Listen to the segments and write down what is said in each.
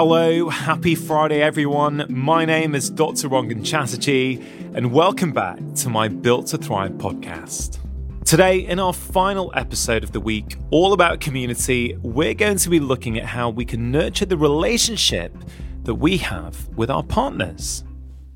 Hello, happy Friday, everyone. My name is Dr. Rangan Chatterjee, and welcome back to my Built to Thrive podcast. Today, in our final episode of the week, all about community, we're going to be looking at how we can nurture the relationship that we have with our partners.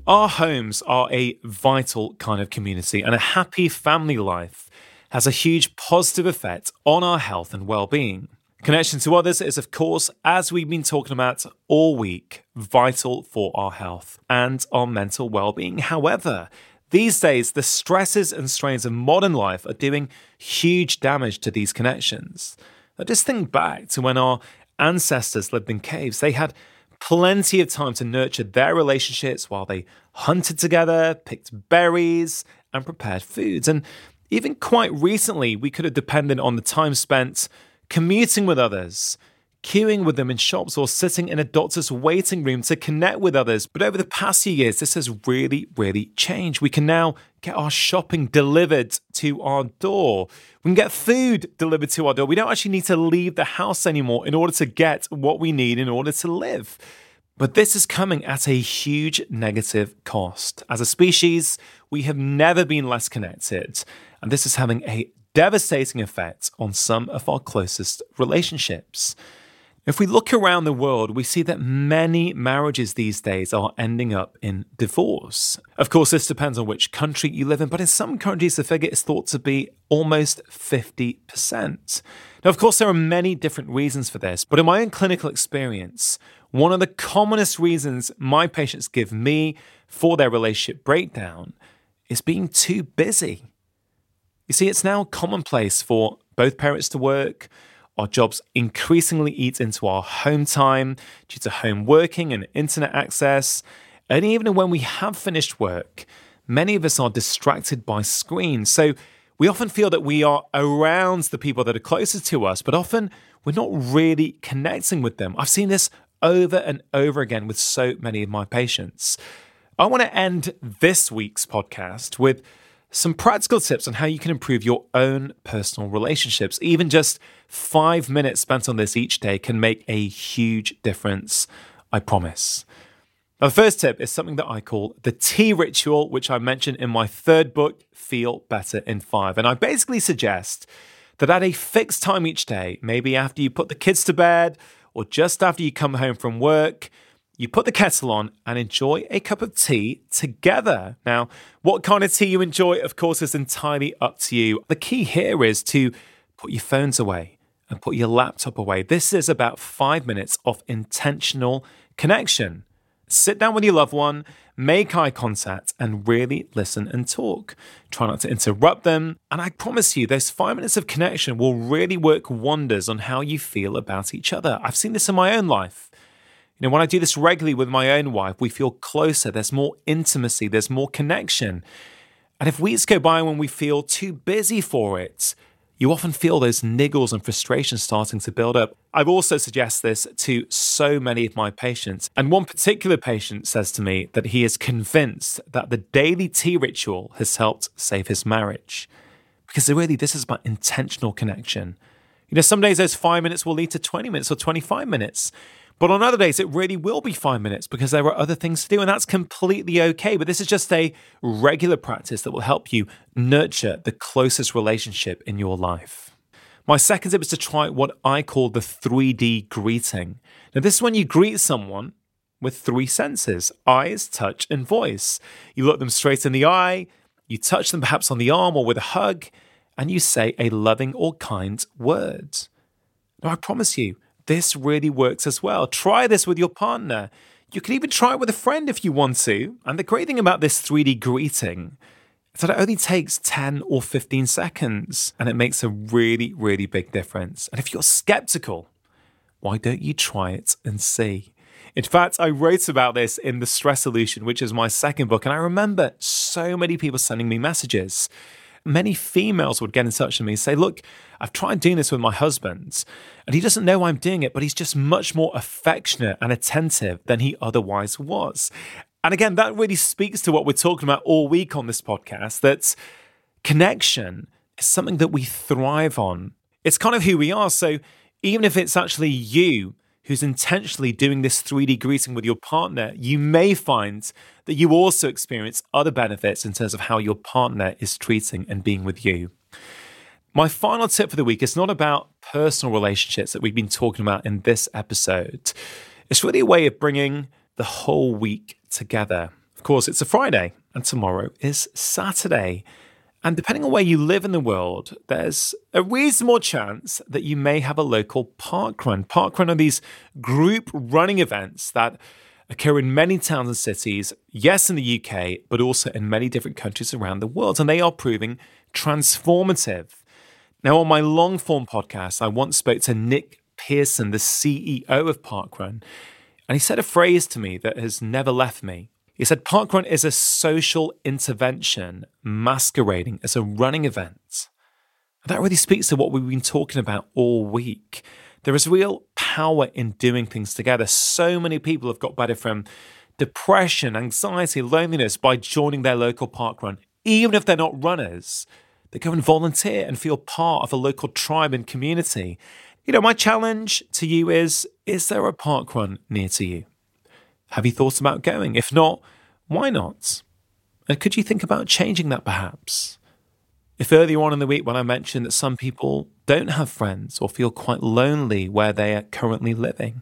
Our homes are a vital kind of community, and a happy family life has a huge positive effect on our health and well being. Connection to others is, of course, as we've been talking about all week, vital for our health and our mental well being. However, these days, the stresses and strains of modern life are doing huge damage to these connections. Now, just think back to when our ancestors lived in caves. They had plenty of time to nurture their relationships while they hunted together, picked berries, and prepared foods. And even quite recently, we could have depended on the time spent commuting with others, queuing with them in shops, or sitting in a doctor's waiting room to connect with others. But over the past few years, this has really, really changed. We can now get our shopping delivered to our door. We can get food delivered to our door. We don't actually need to leave the house anymore in order to get what we need in order to live. But this is coming at a huge negative cost. As a species, we have never been less connected, and this is having a devastating effect on some of our closest relationships. If we look around the world, we see that many marriages these days are ending up in divorce. Of course, this depends on which country you live in, but in some countries, the figure is thought to be almost 50%. Now, of course, there are many different reasons for this, but in my own clinical experience, one of the commonest reasons my patients give me for their relationship breakdown is being too busy. You see, it's now commonplace for both parents to work. Our jobs increasingly eat into our home time due to home working and internet access. And even when we have finished work, many of us are distracted by screens. So we often feel that we are around the people that are closest to us, but often we're not really connecting with them. I've seen this over and over again with so many of my patients. I want to end this week's podcast with some practical tips on how you can improve your own personal relationships. Even just five minutes spent on this each day can make a huge difference, I promise. Now, the first tip is something that I call the tea ritual, which I mentioned in my third book, Feel Better in Five. And I basically suggest that at a fixed time each day, maybe after you put the kids to bed or just after you come home from work, you put the kettle on and enjoy a cup of tea together. Now, what kind of tea you enjoy, of course, is entirely up to you. The key here is to put your phones away and put your laptop away. This is about five minutes of intentional connection. Sit down with your loved one, make eye contact, and really listen and talk. Try not to interrupt them. And I promise you, those five minutes of connection will really work wonders on how you feel about each other. I've seen this in my own life. Know, when I do this regularly with my own wife, we feel closer, there's more intimacy, there's more connection. And if weeks go by when we feel too busy for it, you often feel those niggles and frustrations starting to build up. I've also suggested this to so many of my patients. And one particular patient says to me that he is convinced that the daily tea ritual has helped save his marriage. Because really, this is about intentional connection. You know, some days those five minutes will lead to 20 minutes or 25 minutes. But on other days, it really will be five minutes because there are other things to do, and that's completely okay. But this is just a regular practice that will help you nurture the closest relationship in your life. My second tip is to try what I call the 3D greeting. Now, this is when you greet someone with three senses eyes, touch, and voice. You look them straight in the eye, you touch them perhaps on the arm or with a hug, and you say a loving or kind word. Now, I promise you, this really works as well. Try this with your partner. You can even try it with a friend if you want to. And the great thing about this 3D greeting is that it only takes 10 or 15 seconds and it makes a really, really big difference. And if you're skeptical, why don't you try it and see? In fact, I wrote about this in The Stress Solution, which is my second book, and I remember so many people sending me messages many females would get in touch with me and say, Look, I've tried doing this with my husband, and he doesn't know I'm doing it, but he's just much more affectionate and attentive than he otherwise was. And again, that really speaks to what we're talking about all week on this podcast that connection is something that we thrive on. It's kind of who we are. So even if it's actually you who's intentionally doing this 3D greeting with your partner, you may find that you also experience other benefits in terms of how your partner is treating and being with you. My final tip for the week is not about personal relationships that we've been talking about in this episode. It's really a way of bringing the whole week together. Of course, it's a Friday and tomorrow is Saturday. And depending on where you live in the world, there's a reasonable chance that you may have a local parkrun. Parkrun are these group running events that occur in many towns and cities, yes, in the UK, but also in many different countries around the world. And they are proving transformative. Now, on my long form podcast, I once spoke to Nick Pearson, the CEO of Parkrun, and he said a phrase to me that has never left me. He said, Parkrun is a social intervention masquerading as a running event. And That really speaks to what we've been talking about all week. There is real power in doing things together. So many people have got better from depression, anxiety, loneliness by joining their local parkrun, even if they're not runners. They go and volunteer and feel part of a local tribe and community. You know, my challenge to you is Is there a parkrun near to you? Have you thought about going? If not, why not? And could you think about changing that perhaps? If earlier on in the week when I mentioned that some people don't have friends or feel quite lonely where they are currently living,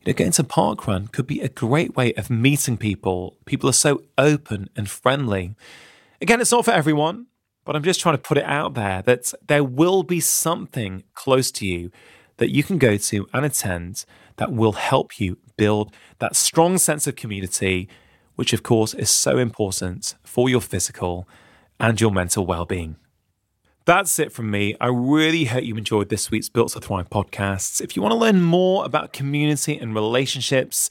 you know, going to parkrun could be a great way of meeting people. People are so open and friendly. Again, it's not for everyone, but I'm just trying to put it out there that there will be something close to you that you can go to and attend that will help you build that strong sense of community, which of course is so important for your physical and your mental well being. That's it from me. I really hope you enjoyed this week's Built to Thrive podcasts. If you want to learn more about community and relationships,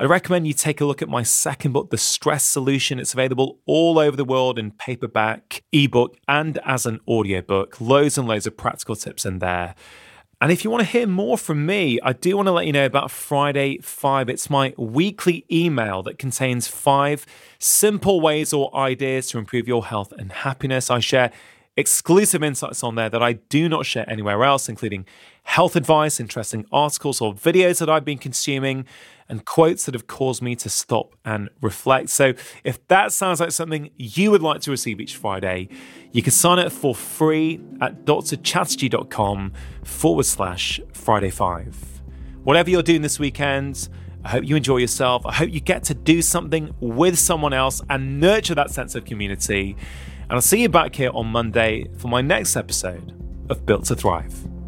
I recommend you take a look at my second book, The Stress Solution. It's available all over the world in paperback, ebook, and as an audiobook. Loads and loads of practical tips in there. And if you want to hear more from me, I do want to let you know about Friday 5. It's my weekly email that contains five simple ways or ideas to improve your health and happiness. I share exclusive insights on there that I do not share anywhere else, including health advice, interesting articles or videos that I've been consuming, and quotes that have caused me to stop and reflect. So, if that sounds like something you would like to receive each Friday, you can sign up for free at drchatterjee.com forward slash Friday 5. Whatever you're doing this weekend, I hope you enjoy yourself. I hope you get to do something with someone else and nurture that sense of community. And I'll see you back here on Monday for my next episode of Built to Thrive.